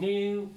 new